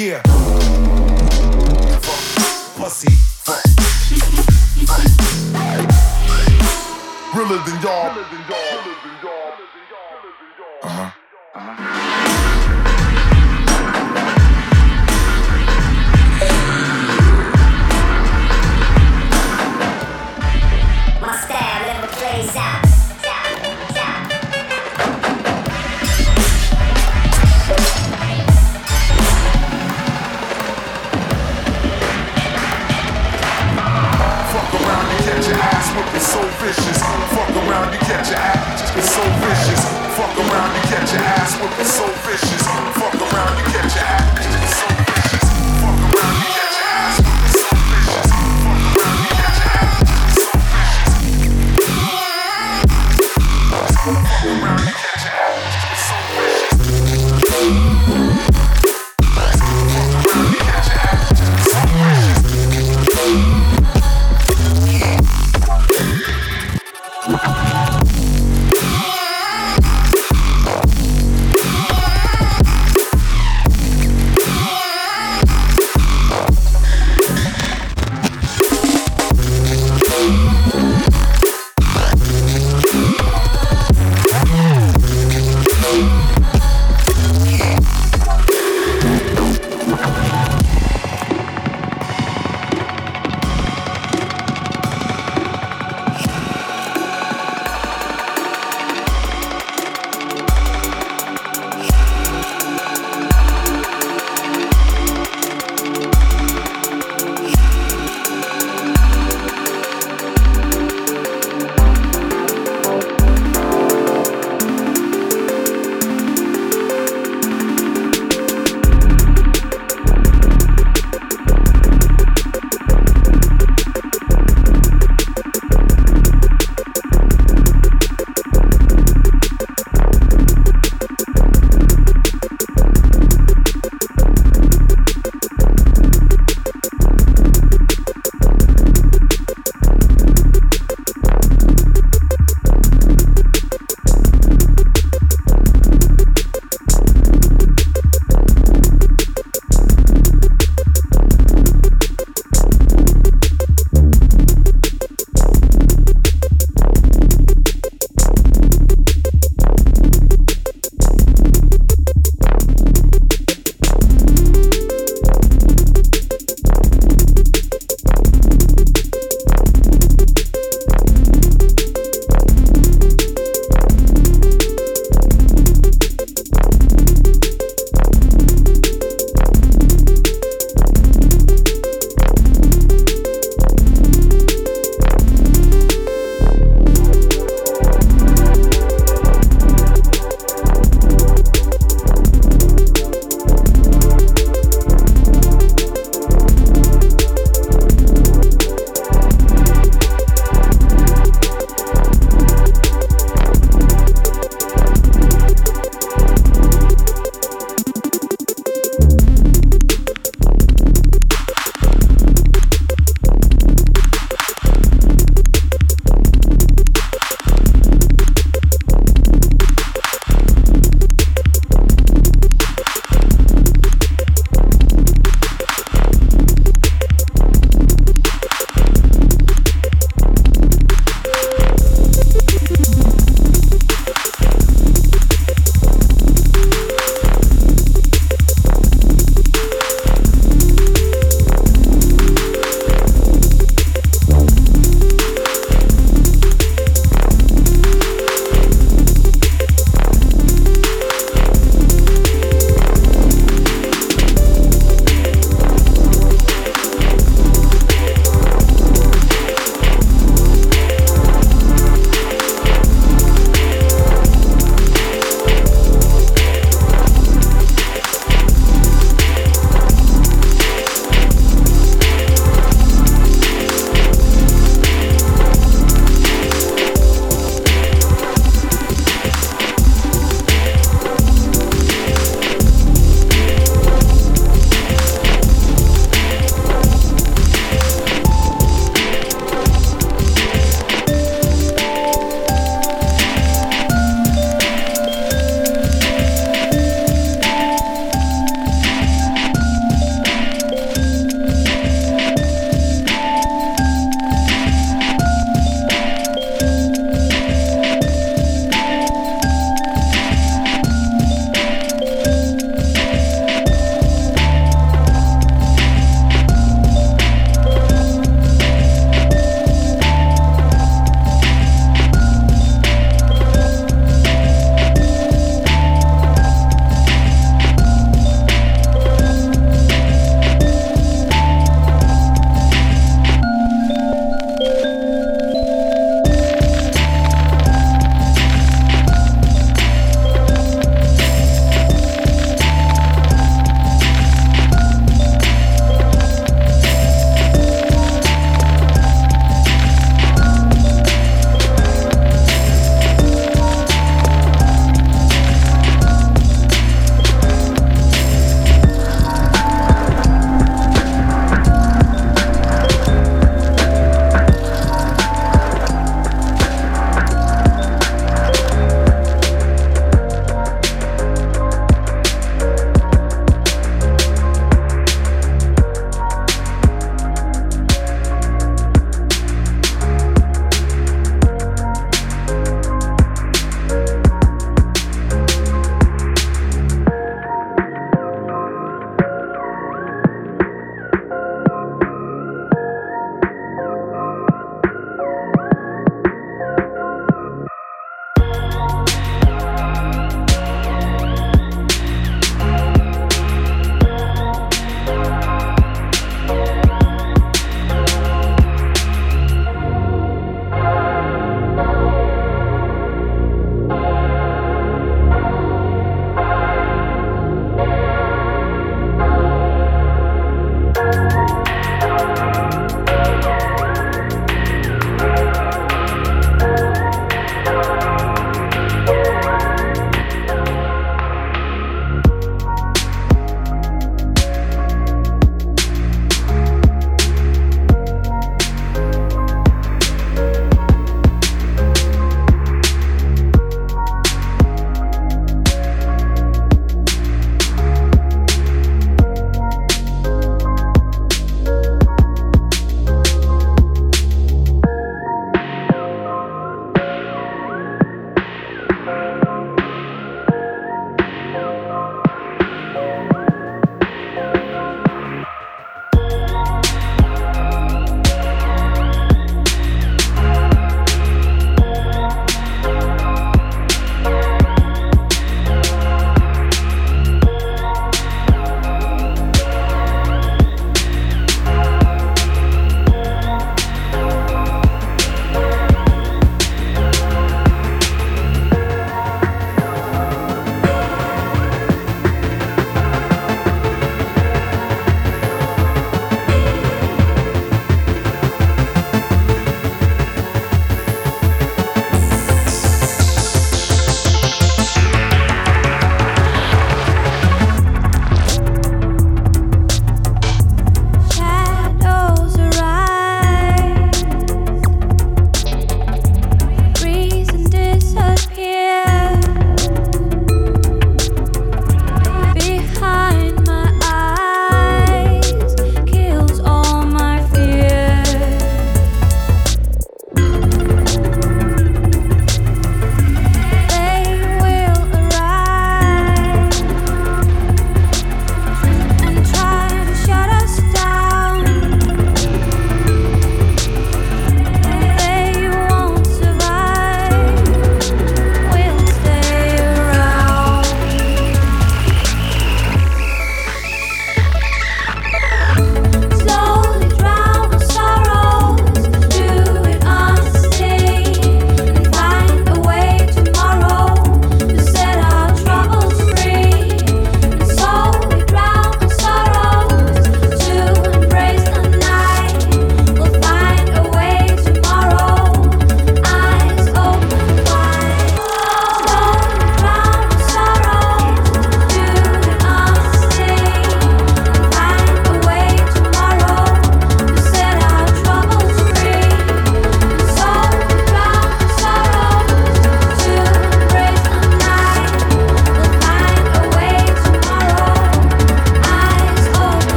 Yeah. Pussy, fuck. Realer than y'all. catch your ass. It's so vicious. Fuck around, you catch your ass. It's so vicious. Fuck around, you catch your ass.